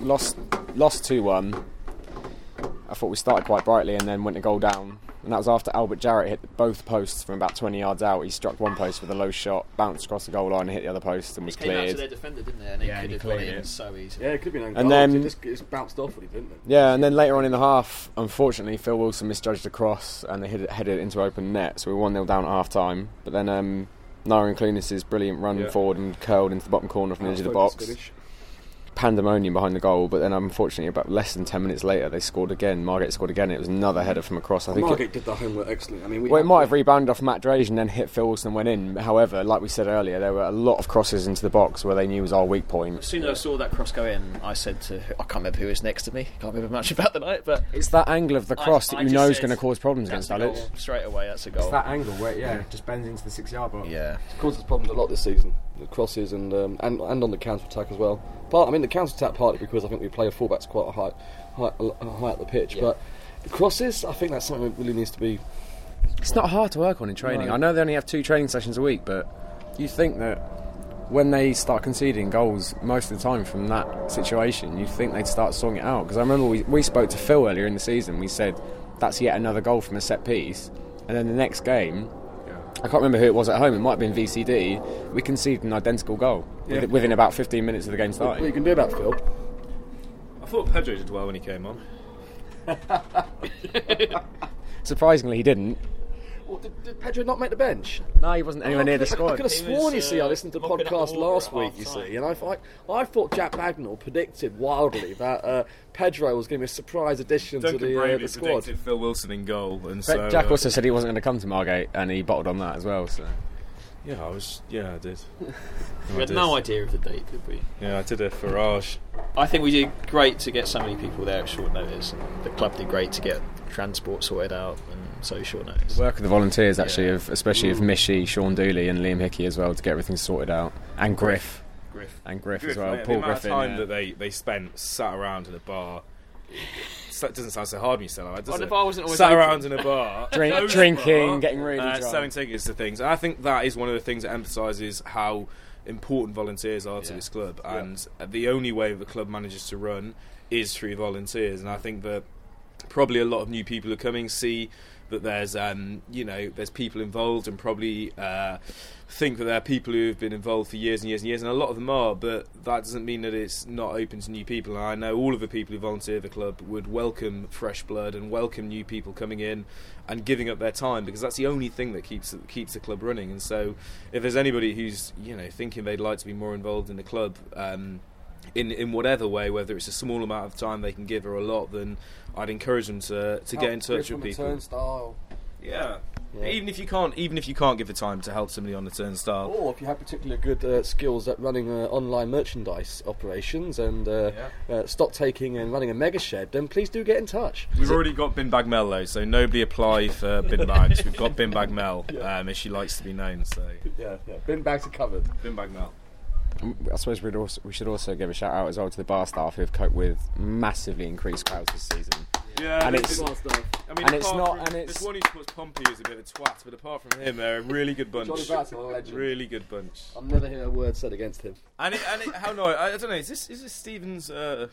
Lost, lost two one. I thought we started quite brightly and then went a goal down, and that was after Albert Jarrett hit both posts from about 20 yards out. He struck one post with a low shot, bounced across the goal line, and hit the other post, and was came out to cleared. their defender, didn't they? And they Yeah, could and have got cleared in it. so easy. yeah, it could be an And then- it just, it just bounced off when he didn't it? Yeah, and then later on in the half, unfortunately, Phil Wilson misjudged a cross and they hit it, headed it into open net, so we were 1 0 down at half time. But then um, Nyren Clunis's brilliant run Yeah. forward and curled into the bottom corner from the edge of the box. Scottish. Pandemonium behind the goal, but then unfortunately, about less than ten minutes later, they scored again. Margate scored again. It was another header from across. I think. Margate It, did the homework excellently. I mean, we well, it might have rebounded off Matt Drage and then hit Phil Wilson and went in. However, like we said earlier, there were a lot of crosses into the box where they knew was our weak point. As soon as I saw that cross go in, I said to I can't remember who was next to me. Can't remember much about the night, but It's that angle of the cross I- that I you know is going to cause problems against a straight away. That's a goal. It's that angle where yeah, it just bends into the six yard box. yeah. It causes problems a lot this season. The crosses and um, and and on the counter attack as well. Part, I mean, the counter attack partly because I think we play a fullbacks quite a high, high, high up the pitch, but the crosses, I think that's something that really needs to be. It's not hard to work on in training. No. I know they only have two training sessions a week, but you think that when they start conceding goals most of the time from that situation, you think they'd start sorting it out. Because I remember we, we spoke to Phil earlier in the season. We said that's yet another goal from a set piece, and then the next game. I can't remember who it was at home. It might have been VCD. We conceded an identical goal Yeah. within about 15 minutes of the game starting. What you can do about Phil? I thought Pedro did well when he came on. Surprisingly, he didn't. Well, did, did Pedro not make the bench? No, he wasn't anywhere near the squad. I squad. could have sworn, was, you see, I uh, listened to the mopping up the podcast last week, you see, and I, I, I thought Jack Bagnall predicted wildly that uh, Pedro was going to be a surprise addition Duncan to the, uh, the squad. predicted Phil Wilson in goal, and But so Jack uh, also said he wasn't going to come to Margate, and he bottled on that as well. So yeah, I was yeah, I did. We had no idea of the date, did we? Yeah, I did a Farage. I think we did great to get so many people there at short notice. And the club did great to get transport sorted out and so short notice. work of the volunteers actually, Yeah. of especially of Mishy, Sean Dooley, and Liam Hickey as well to get everything sorted out, and Griff Griff. and Griff, as well. mate, Paul the amount Griffin. of time yeah. that they, they spent sat around in a bar. That doesn't sound so hard when you say that, does Well, the bar wasn't always sat open. around in a bar, Drink- drinking, bar, getting really uh, drunk. selling tickets to things. And I think that is one of the things that emphasises how important volunteers are to this club. And the only way the club manages to run is through volunteers. And I think that probably a lot of new people are coming see that there's um, you know there's people involved and probably uh, think that there are people who have been involved for years and years and years and a lot of them are but that doesn't mean that it's not open to new people. And I know all of the people who volunteer at the club would welcome fresh blood and welcome new people coming in and giving up their time because that's the only thing that keeps keeps the club running. And so if there's anybody who's you know thinking they'd like to be more involved in the club um, in in whatever way, whether it's a small amount of time they can give or a lot, then I'd encourage them to to get in touch with people. Turnstile. Yeah. Yeah. Even if you can't, even if you can't give the time to help somebody on the turnstile. Or if you have particularly good uh, skills at running uh, online merchandise operations and uh, uh, stock taking and running a mega shed, then please do get in touch. We've already got Bin Bag Mel though, so nobody apply for bin bags. We've got Bin Bag Mel, um, as she likes to be known. So Yeah, yeah. Bin bags are covered. Bin Bag Mel. I suppose we'd also, we should also give a shout out as well to the bar staff who have coped with massively increased crowds this season. Yeah, And there's- it's- I mean, and it's not- From, and it's- there's one who puts Pompey is a bit of a twat, but apart from him, they're a really good bunch. Johnny Battle, a legend. Really good bunch. I'll never hear a word said against him. And it, and it, how no, I, I don't know. Is this is this Stephen's uh,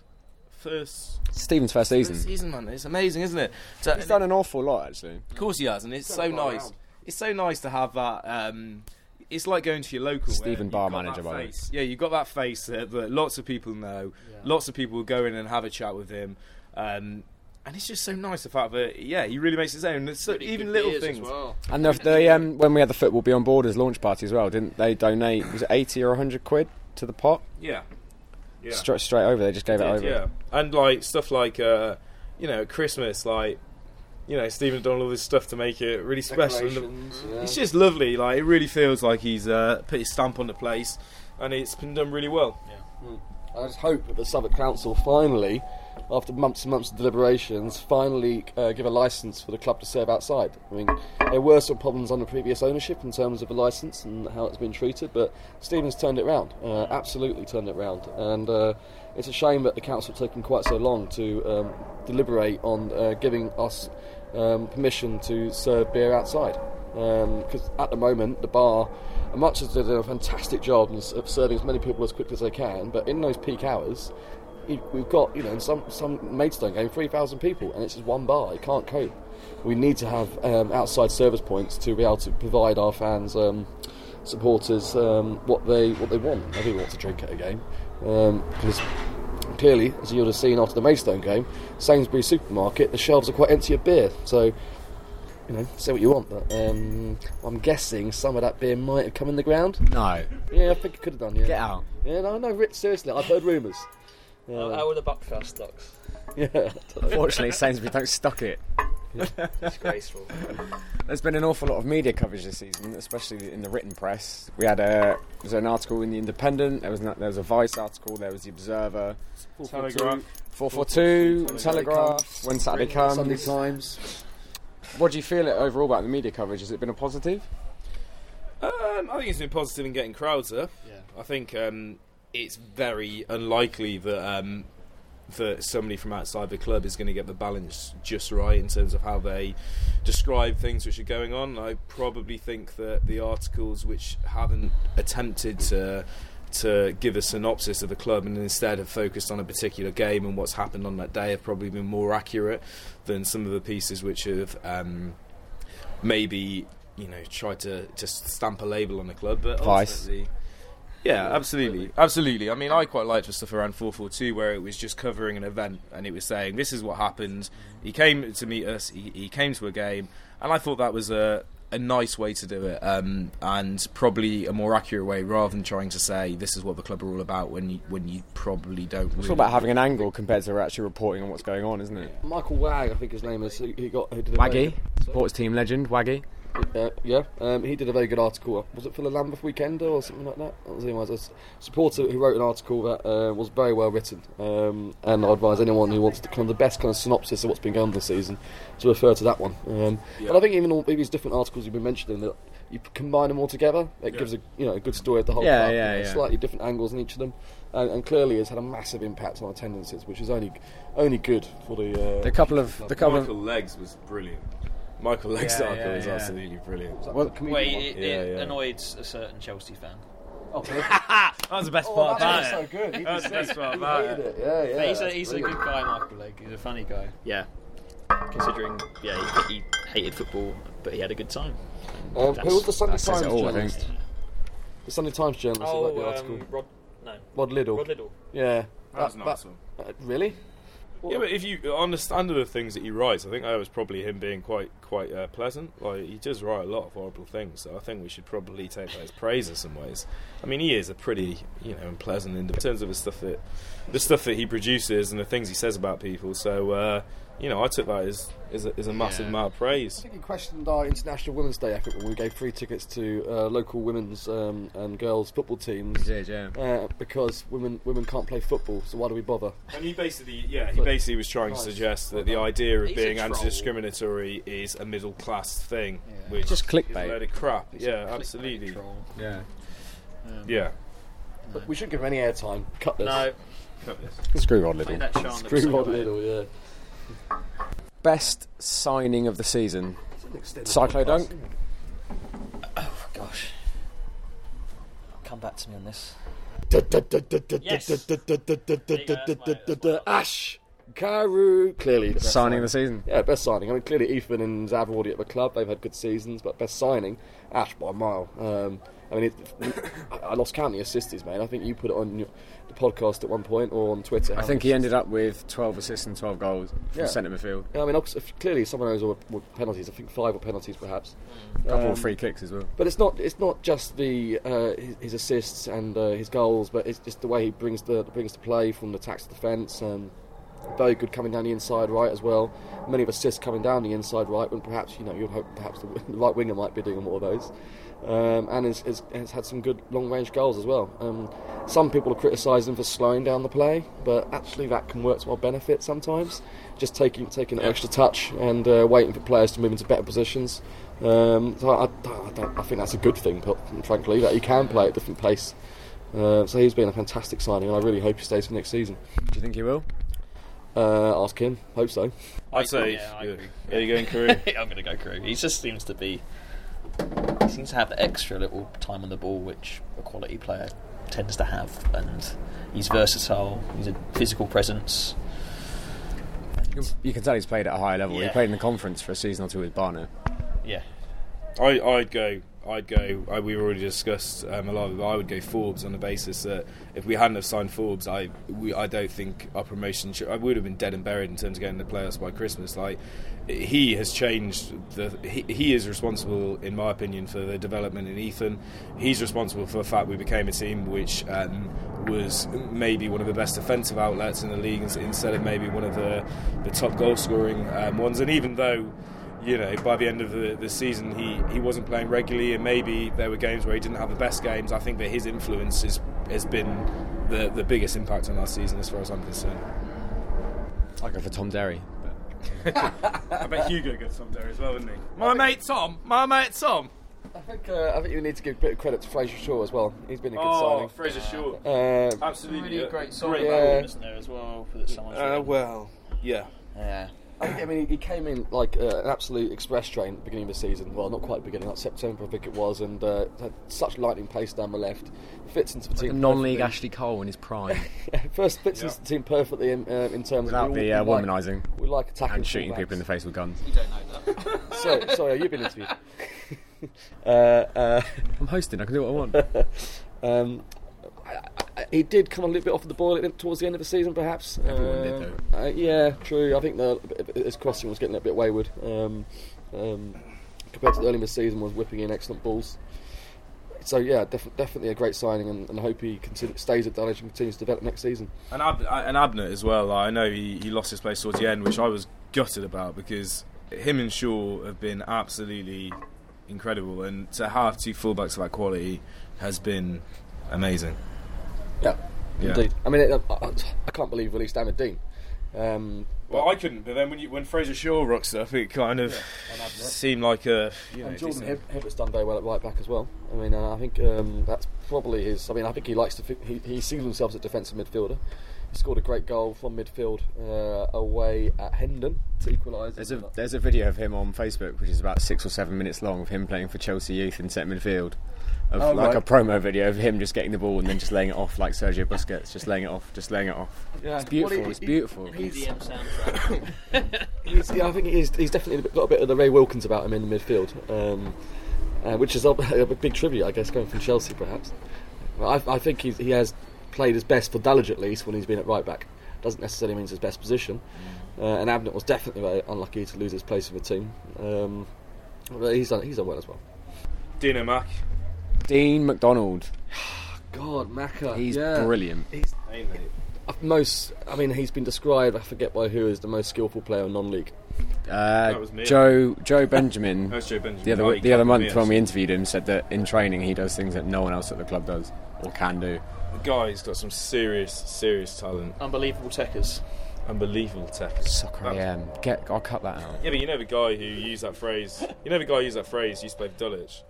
first Stephen's first season. first season, man? It's amazing, isn't it? To- He's done an awful lot actually. Of course he has, and it's so Done it all nice. round. It's so nice to have that. Um, it's like going to your local. Stephen Bar manager, that by face. Yeah, you've got that face that, that lots of people know. Lots of people will go in and have a chat with him. Um, and it's just so nice the fact that yeah, he really makes his own. It's so, even little things. well. And the, the um, when we had the football beyond borders launch party as well, didn't they donate? Was it eighty or hundred quid to the pot? Yeah, yeah. Straight straight over. They just gave it did, over. yeah. And like stuff like uh, you know, at Christmas, like you know, Stephen done all this stuff to make it really special. And the- yeah. It's just lovely. Like it really feels like he's uh, put his stamp on the place, and it's been done really well. I just hope that the Southwark Council finally, after months and months of deliberations, finally uh, give a licence for the club to serve outside. I mean, there were some problems under previous ownership in terms of the licence and how it's been treated, but Stevens turned it round, uh, absolutely turned it round. And uh, it's a shame that the council taken quite so long to um, deliberate on uh, giving us um, permission to serve beer outside. Because at the moment, the bar, much as they do a fantastic job of serving as many people as quickly as they can, but in those peak hours, we've got, you know, in some, some Maidstone game, 3,000 people, and it's just one bar. It can't cope. We need to have um, outside service points to be able to provide our fans, um, supporters, um, what they what they want. Everyone wants to drink at a game. Because clearly, as you would have seen after the Maidstone game, Sainsbury's supermarket, the shelves are quite empty of beer. So, you know, say what you want, but um, I'm guessing some of that beer might have come in the ground. No, Yeah, I think it could have done. Yeah. get out. Yeah, no, no, Rich, seriously, I've heard rumours. How, how are the Buckfast stocks? Yeah. Fortunately, Sainsbury don't stock it. Disgraceful. There's been an awful lot of media coverage this season, especially in the written press. We had a there was an article in the Independent. There was no, there was a Vice article. There was the Observer, Telegraph. four four two, Telegraph. When Saturday comes, Sunday Times. what do you feel it overall about the media coverage? Has it been a positive? Um, I think it's been positive in getting crowds up. Yeah. I think um, it's very unlikely that um, that somebody from outside the club is going to get the balance just right in terms of how they describe things which are going on. I probably think that the articles which haven't attempted to to give a synopsis of the club and instead have focused on a particular game and what's happened on that day have probably been more accurate than some of the pieces which have um, maybe you know tried to just stamp a label on the club. But Vice. ultimately- yeah, absolutely, absolutely. I mean, I quite liked the stuff around 442 where it was just covering an event and it was saying this is what happened. He came to meet us. He, he came to a game, and I thought that was a a nice way to do it, um, and probably a more accurate way rather than trying to say this is what the club are all about when you when you probably don't. It's really all about having an angle compared to actually reporting on what's going on, isn't it? Michael Wag, I think his name is. He, he got. He did Waggy, sports team legend, Waggy. Uh, yeah, um, he did a very good article. Was it for the Lambeth Weekender or something like that? That was him. As supporter who wrote an article that uh, was very well written, um, and I advise anyone who wants to kind of the best kind of synopsis of what's been going on this season to refer to that one. Um, But I think even all these different articles you've been mentioning, that you combine them all together, it gives a you know a good story of the whole Yeah, club. yeah, yeah. Slightly different angles in each of them, and, and clearly has had a massive impact on attendances, which is only only good for the. Uh, The couple of the couple of Legs was brilliant. Michael Legge's Yeah, article yeah, was yeah. absolutely brilliant. well, comedian Wait, it, Yeah, it yeah. annoyed a certain Chelsea fan. That was the best Oh, that was so good. He That was the best part about it. it. Yeah, yeah. But he's a, that's he's a good guy, Michael Legge. He's a funny guy. Yeah. Considering, yeah, he, he hated football, but he had a good time. Um, who was the Sunday Times it all, I journalist? think. The Sunday Times journalist who wrote the Oh, article. um, Rod, no, Rod Liddle. Rod Liddle. Yeah. That was nice one. uh, really? Yeah, but if you understand the standard of things that he writes, I think that was probably him being quite quite uh, pleasant. Like he does write a lot of horrible things, so I think we should probably take that as praise in some ways. I mean, he is a pretty you know pleasant in terms of the stuff that the stuff that he produces and the things he says about people. So uh, you know, I took that as as a, as a massive Yeah. amount of I praise. think he questioned our International Women's Day effort when we gave free tickets to uh, local women's um, and girls football teams Did, yeah. uh, because women women can't play football. So why do we bother? And he basically, yeah, he But- basically was trying to suggest that the idea of He's being anti-discriminatory is a middle class thing, Yeah. which Just is a clickbait. load of crap. He's a Yeah, clickbait absolutely. troll. Yeah. Um, Yeah. But we shouldn't give him any airtime. Cut this. No, Screw Rod play Liddle. that Screw Lipson Rod away. Liddle. Yeah. Best signing of the season. Cyclo Dunk. Oh gosh. Come back to me on this. Ash Carew. Clearly, the best Signing of the season. Yeah, best signing. I mean, clearly Ethan and Zav already at the club. They've had good seasons, but best signing, Ash by a mile. Um, I mean, it, I lost count of the assists, man. I think you put it on your, the podcast at one point or on Twitter. I think he ended up with 12 assists and 12 goals from Yeah. centre midfield. Yeah, I mean, clearly someone knows all the penalties. I think five or penalties, perhaps. A couple Um, of free kicks as well. But it's not it's not just the uh, his, his assists and uh, his goals, but it's just the way he brings the brings the play from the attacks to defence. Um, very good coming down the inside right as well. Many of assists coming down the inside right when perhaps you know you'd hope perhaps the, the right winger might be doing more of those. Um, and has, has, has had some good long range goals as well. Um, some people are criticising him for slowing down the play, but actually that can work to our benefit sometimes. Just taking taking an extra touch and uh, waiting for players to move into better positions. Um, so I, I, don't, I think that's a good thing, but frankly, that he can play at different pace. Uh, so he's been a fantastic signing, and I really hope he stays for next season. Do you think he will? Uh, ask him. Hope so. I'd say, yeah, I yeah, agree. yeah, you're going Carew. I'm going to go Crew. He just seems to be. He seems to have the extra little time on the ball, which a quality player tends to have, and he's versatile. He's a physical presence. You can tell he's played at a high level. He played in the conference for a season or two with Barnet. Yeah, I, I'd go. I'd go. I, we already discussed um, a lot I would go Forbes on the basis that if we hadn't have signed Forbes, I we, I don't think our promotion. Should, I would have been dead and buried in terms of getting the playoffs by Christmas. Like he has changed the. He, he is responsible, in my opinion, for the development in Ethan. He's responsible for the fact we became a team which um, was maybe one of the best defensive outlets in the league instead of maybe one of the the top goal scoring um, ones. And even though you know, by the end of the, the season, he, he wasn't playing regularly, and maybe there were games where he didn't have the best games. I think that his influence is, has been the, the biggest impact on our season, as far as I'm concerned. I go for Tom Derry. I bet Hugo gets Tom Derry as well, wouldn't he? My mate Tom, my mate Tom. I think uh, I think you need to give a bit of credit to Fraser Shaw as well. He's been a good Oh, signing. Fraser Shaw, Uh, absolutely Really a great signing, great Yeah. isn't there as well? For that someone's Uh, well, yeah. yeah. I, think, I mean, he came in like uh, an absolute express train at the beginning of the season. Well, not quite the beginning, like September, I think it was, and uh, had such lightning pace down the left. Fits into the A team. non-league perfectly. Ashley Cole in his prime, First fits Yeah. into the team perfectly in, uh, in terms without of we the uh, we like- womanising We like attacking and shooting people in the face with guns. You don't know that. So, sorry, you've been interviewed. uh, uh, I'm hosting. I can do what I want. um, I, I, he did come a little bit off the boil towards the end of the season, perhaps. Everyone did, Um, Uh, yeah, true. I think the, his crossing was getting a bit wayward. Um, um, compared to the early in the season, was whipping in excellent balls. So yeah, def- definitely a great signing, and, and I hope he stays at Dulwich and continues to develop next season. And, Ab- and Abner as well. Like, I know he, he lost his place towards the end, which I was gutted about because him and Shaw have been absolutely incredible, and to have two fullbacks of that quality has been amazing. Yeah, Yeah. indeed. I mean, it, I, I- I can't believe we released Ahmed Dean. Um, Well, I couldn't, but then when you, when Fraser Shaw rocks up, it kind of seemed like a you know. and Jordan decent- Hib- Hibbert's done very well at right back as well. I mean, uh, I think um, that's probably his. I mean, I think he likes to. Fi- he, he sees himself as a defensive midfielder. He scored a great goal from midfield uh, away at Hendon to equalise. There's a there's a video of him on Facebook, which is about six or seven minutes long, of him playing for Chelsea youth in centre midfield. Of Oh, like right. a promo video of him just getting the ball and then just laying it off like Sergio Busquets, just laying it off, just laying it off. Yeah. It's beautiful. Well, he- it's he- beautiful. he's- He's, yeah, I think he's, he's definitely got a bit of the Ray Wilkins about him in the midfield, um, uh, which is a, a big tribute, I guess, going from Chelsea, perhaps. I, I think he's, he has played his best for Dulwich at least when he's been at right back. Doesn't necessarily mean it's his best position. Uh, and Abnett was definitely very unlucky to lose his place in the team. Um, but he's done he's done well as well. Dino Mack. Dean McDonald, God, Macca, he's yeah. brilliant. He's Ain't they? uh, most. I mean, he's been described. I forget by who as the most skillful player in non-league. Uh, was me. Joe Joe Benjamin. That was Joe Benjamin. The Oh, other he the other month when we interviewed him said that in training he does things that no one else at the club does or can do. The guy's got some serious, serious talent. Unbelievable tekkers. Unbelievable tech. Soccer That- AM. Get I'll cut that out. Yeah, but you know the guy who used that phrase. You know the guy who used that phrase used to play for Dulwich.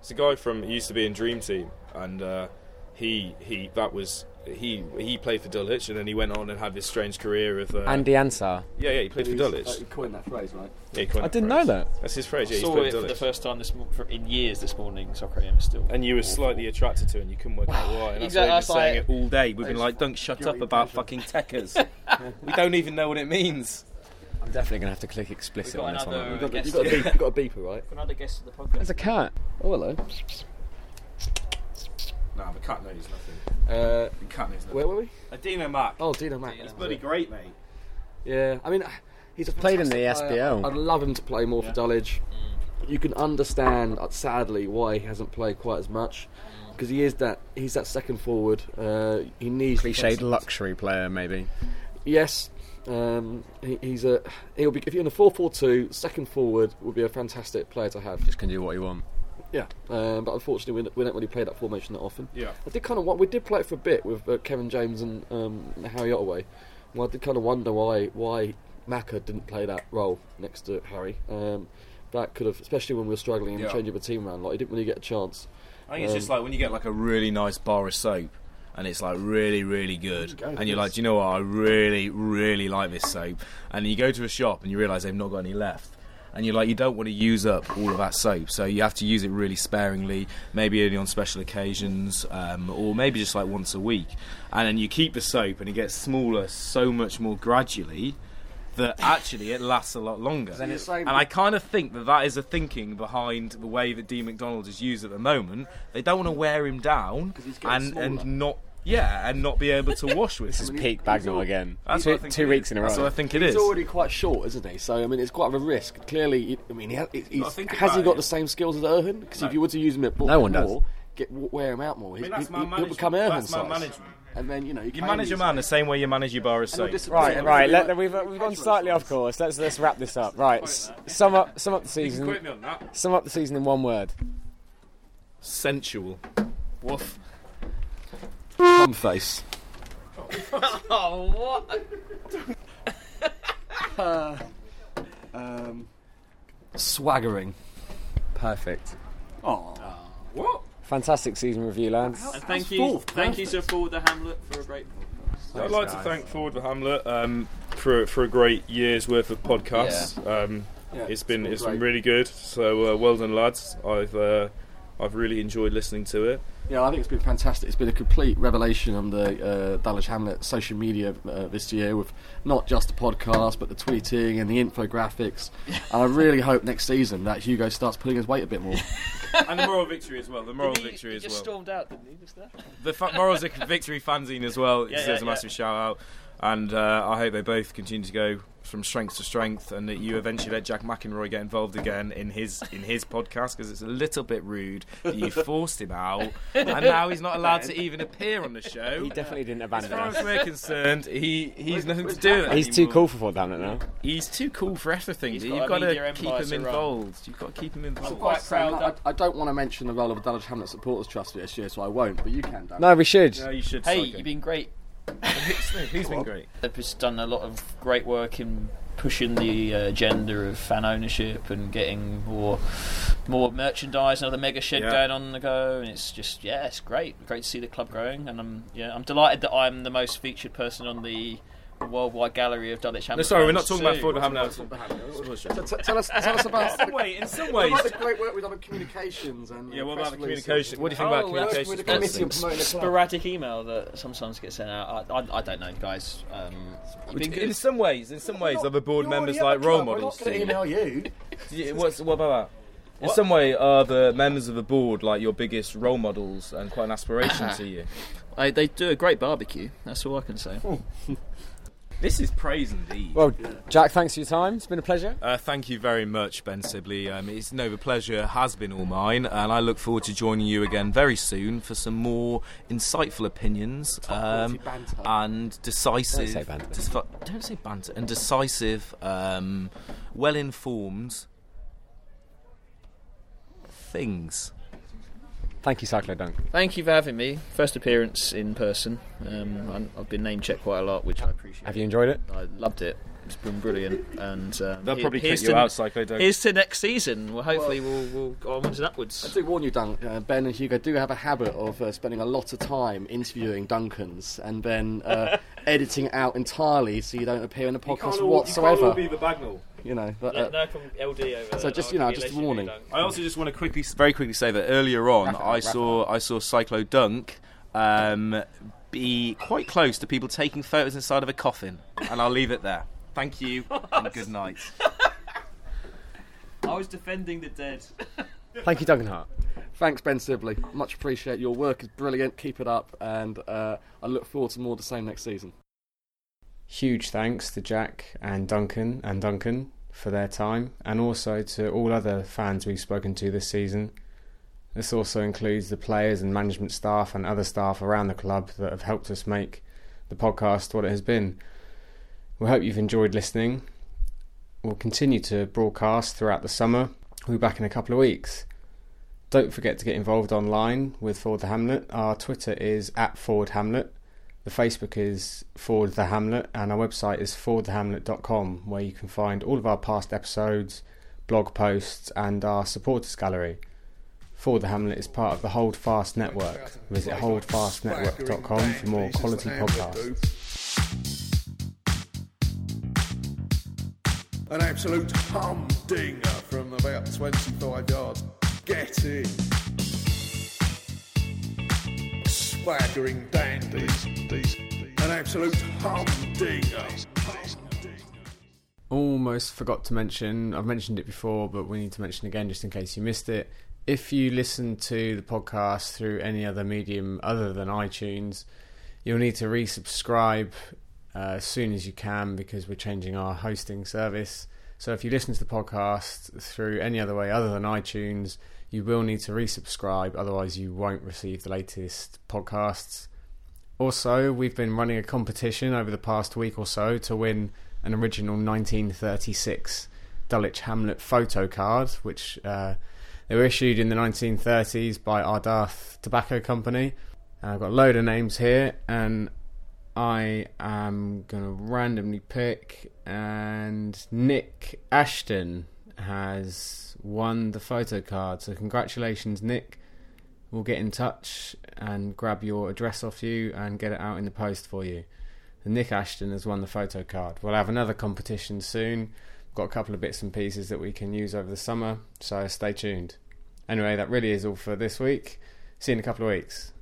It's a guy from he used to be in Dream Team, and uh, he he that was he he played for Dulwich, and then he went on and had this strange career of uh, Andy Ansah. yeah yeah he played for Dulwich. Uh, he coined that phrase, right? Yeah, he coined I that didn't phrase. know that. That's his phrase. Yeah, he's Saw it for for the first time this mo- for, in years this morning. Soccer AM is still. And you were slightly attracted to it, and you couldn't work out why. And that's Exactly, why that's we've been saying like- it all day. We've been like, "Don't shut up about pleasure. fucking tekkers." we don't even know what it means. I'm definitely gonna have to click explicit We've got on this another- one. You've got, you've got, a, it. beep, you've got a beeper, right? Another guest of the podcast. There's a cat. Oh, hello. Nah, the cat knows nothing. Uh, The cat knows nothing. where were we? Adino Mack. Oh, Dino Mack. He's bloody great, mate. Yeah, I mean, he's a Played in the fantastic player. SBL. I'd love him to play more for Dulwich. You can understand, uh, sadly, why he hasn't played quite as much because he is that he's that second forward. Uh, he needs Cliched defensive- luxury player, maybe. Yes, um, he, he's a he'll be if you're in a 4-4-2, second forward would be a fantastic player to have. Just can do what you want. Yeah, um, but unfortunately, we, we don't really play that formation that often. Yeah. I did kind of we did play it for a bit with uh, Kevin James and um, Harry Ottaway. Well, I did kind of wonder why why Macca didn't play that role next to Harry. Um, that could have, especially when we were struggling and Yeah. changing the team around. Like he didn't really get a chance. I think it's Um, just like when you get like a really nice bar of soap and it's like really, really good. Go And you're like, do you know what? I really, really like this soap. And you go to a shop and you realise they've not got any left. And you're like, you don't want to use up all of that soap, so you have to use it really sparingly, maybe only on special occasions, um, or maybe just like once a week. And then you keep the soap, and it gets smaller so much more gradually. That actually it lasts a lot longer. Then it's like- and I kind of think that that is a thinking behind the way that Dean McDonald is used at the moment. They don't want to wear him down he's and smaller. and not yeah and not be able to wash with This is him. peak Bagnall again. That's two what I think two weeks is. in a That's row. what I think it He's is. already quite short, isn't he? So I mean, it's quite of a risk. Clearly, I mean, he ha- he's, has he got it. the same skills as Erhun? Because No. if you were to use him at ball No one does. more, get wear him out more. I mean, He- that's he, man he'll management. become Erhun That's man size. management. And then you know you, You can manage your man him. the same way you manage your bar as And soap. Right, He'll right. Let, like we've we've gone slightly off course. Let's let's wrap this up. Right, s- sum up sum up the season. me on that. Sum up the season in one word. Sensual. Woof. Plum face. Oh, what? Um, swaggering. Perfect. Oh, What? Fantastic season review, lads. And thank you, fourth, thank you perfect. to Forward the Hamlet for a great I'd like to thank Forward for Hamlet um, for for a great year's worth of podcasts. Um, Yeah, it's been it's it's been been really good. So uh, well done, lads. I've uh, I've really enjoyed listening to it. Yeah, I think it's been fantastic. It's been a complete revelation on the uh, Dulwich Hamlet social media uh, this year, with not just the podcast, but the tweeting and the infographics. and I really hope next season that Hugo starts pulling his weight a bit more. and the moral victory as well. The moral Did he- victory he as just well. stormed out, didn't he? Just there? The fa- moral victory fanzine as well. Yeah, deserves yeah, a massive shout out. And uh, I hope they both continue to go from strength to strength, and that you eventually let Jack McEnroy get involved again in his in his podcast because it's a little bit rude that you forced him out, and now he's not allowed to even appear on the show. He definitely didn't As abandon far as us. we're concerned, he he's nothing to do with it He's too cool for Forward Hamlet now. He's too cool for everything. He's You've a got media to keep him to run. involved. You've got to keep him involved. quite proud I, I don't want to mention the role of the Dulwich Hamlet Supporters Trust this year, so I won't. But you can, Dan. No, we should. Yeah, you should. Hey, you've been great. Who's been great? They've just done a lot of great work in pushing the uh, agenda of fan ownership and getting more more merchandise. Another mega shed Yeah. going on the go, and it's just yeah, it's great. Great to see the club growing, and I'm yeah, I'm delighted that I'm the most featured person on the worldwide gallery of Dulwich No, sorry, we're not talking about too. Forward Hamlet. So t- tell us, tell us about. Wait, in some What ways. about the great work we've done with communications and Yeah, what about the releases? communication? What do you think about Oh, communications with the committee and promoting the club. Sporadic email that sometimes gets sent out. I, I, I don't know, guys. Um, In some ways, in some ways, You're other board members like role models. We're to not you. going to email you. What's, what about that? In some way, are the members of the board like your biggest role models and quite an aspiration to you? They, they do a great barbecue. That's all I can say. This is praise indeed. Well, Jack, thanks for your time. It's been a pleasure. Uh, thank you very much, Ben Sibley. Um, it's no, the pleasure has been all mine, and I look forward to joining you again very soon for some more insightful opinions um, and decisive. Don't say banter. disfi- don't say banter and decisive, um, well-informed things. Thank you, Cyclo Dunk. Thank you for having me. First appearance in person. Um, I've been name checked quite a lot, which I appreciate. Have you enjoyed it? I loved it. It's been brilliant, and um, They'll probably here's kick you to- out, Cyclo Dunk. Here's to next season. Well, hopefully we'll, we'll go onwards and upwards. I do warn you, Dun- uh, Ben and Hugo do have a habit of uh, spending a lot of time interviewing Duncans and then uh, editing it out entirely so you don't appear in the podcast whatsoever. the Bagnall. You know, but, uh, from LD over. So just, you know, just a warning. I also just want to quickly, very quickly say that earlier on, Wrap up, I wrap saw I saw Cyclo Dunk um, be quite close to people taking photos inside of a coffin, and I'll leave it there. Thank you and good night. I was defending the dead. Thank you, Duncan Hart. thanks, Ben Sibley. Much appreciate your work is brilliant. Keep it up, and uh, I look forward to more of the same next season. Huge thanks to Jack and Duncan and Duncan for their time, and also to all other fans we've spoken to this season. This also includes the players and management staff and other staff around the club that have helped us make the podcast what it has been. We hope you've enjoyed listening. We'll continue to broadcast throughout the summer. We'll be back in a couple of weeks. Don't forget to get involved online with Forward the Hamlet. Our Twitter is at Forward Hamlet. The Facebook is Forward the Hamlet, and our website is forwardthehamlet.com, where you can find all of our past episodes, blog posts, and our supporters gallery. Forward the Hamlet is part of the Hold Fast Network. Visit holdfastnetwork.com for more quality podcasts. An absolute humdinger from about 25 yards. Get in. Swaggering dandies. An absolute humdinger. almost forgot to mention, I've mentioned it before, but we need to mention again just in case you missed it. If you listen to the podcast through any other medium other than iTunes, you'll need to resubscribe uh, as soon as you can because we're changing our hosting service. So if you listen to the podcast through any other way other than iTunes, you will need to resubscribe, otherwise, you won't receive the latest podcasts. Also, we've been running a competition over the past week or so to win an original 1936 Dulwich Hamlet photo card, which uh, they were issued in the 1930s by Ardath Tobacco Company. And I've got a load of names here, and I am going to randomly pick. And Nick Ashton has won the photo card. So, congratulations, Nick. We'll get in touch and grab your address off you and get it out in the post for you. And Nick Ashton has won the photo card. We'll have another competition soon. Got a couple of bits and pieces that we can use over the summer, so stay tuned. Anyway, that really is all for this week. See you in a couple of weeks.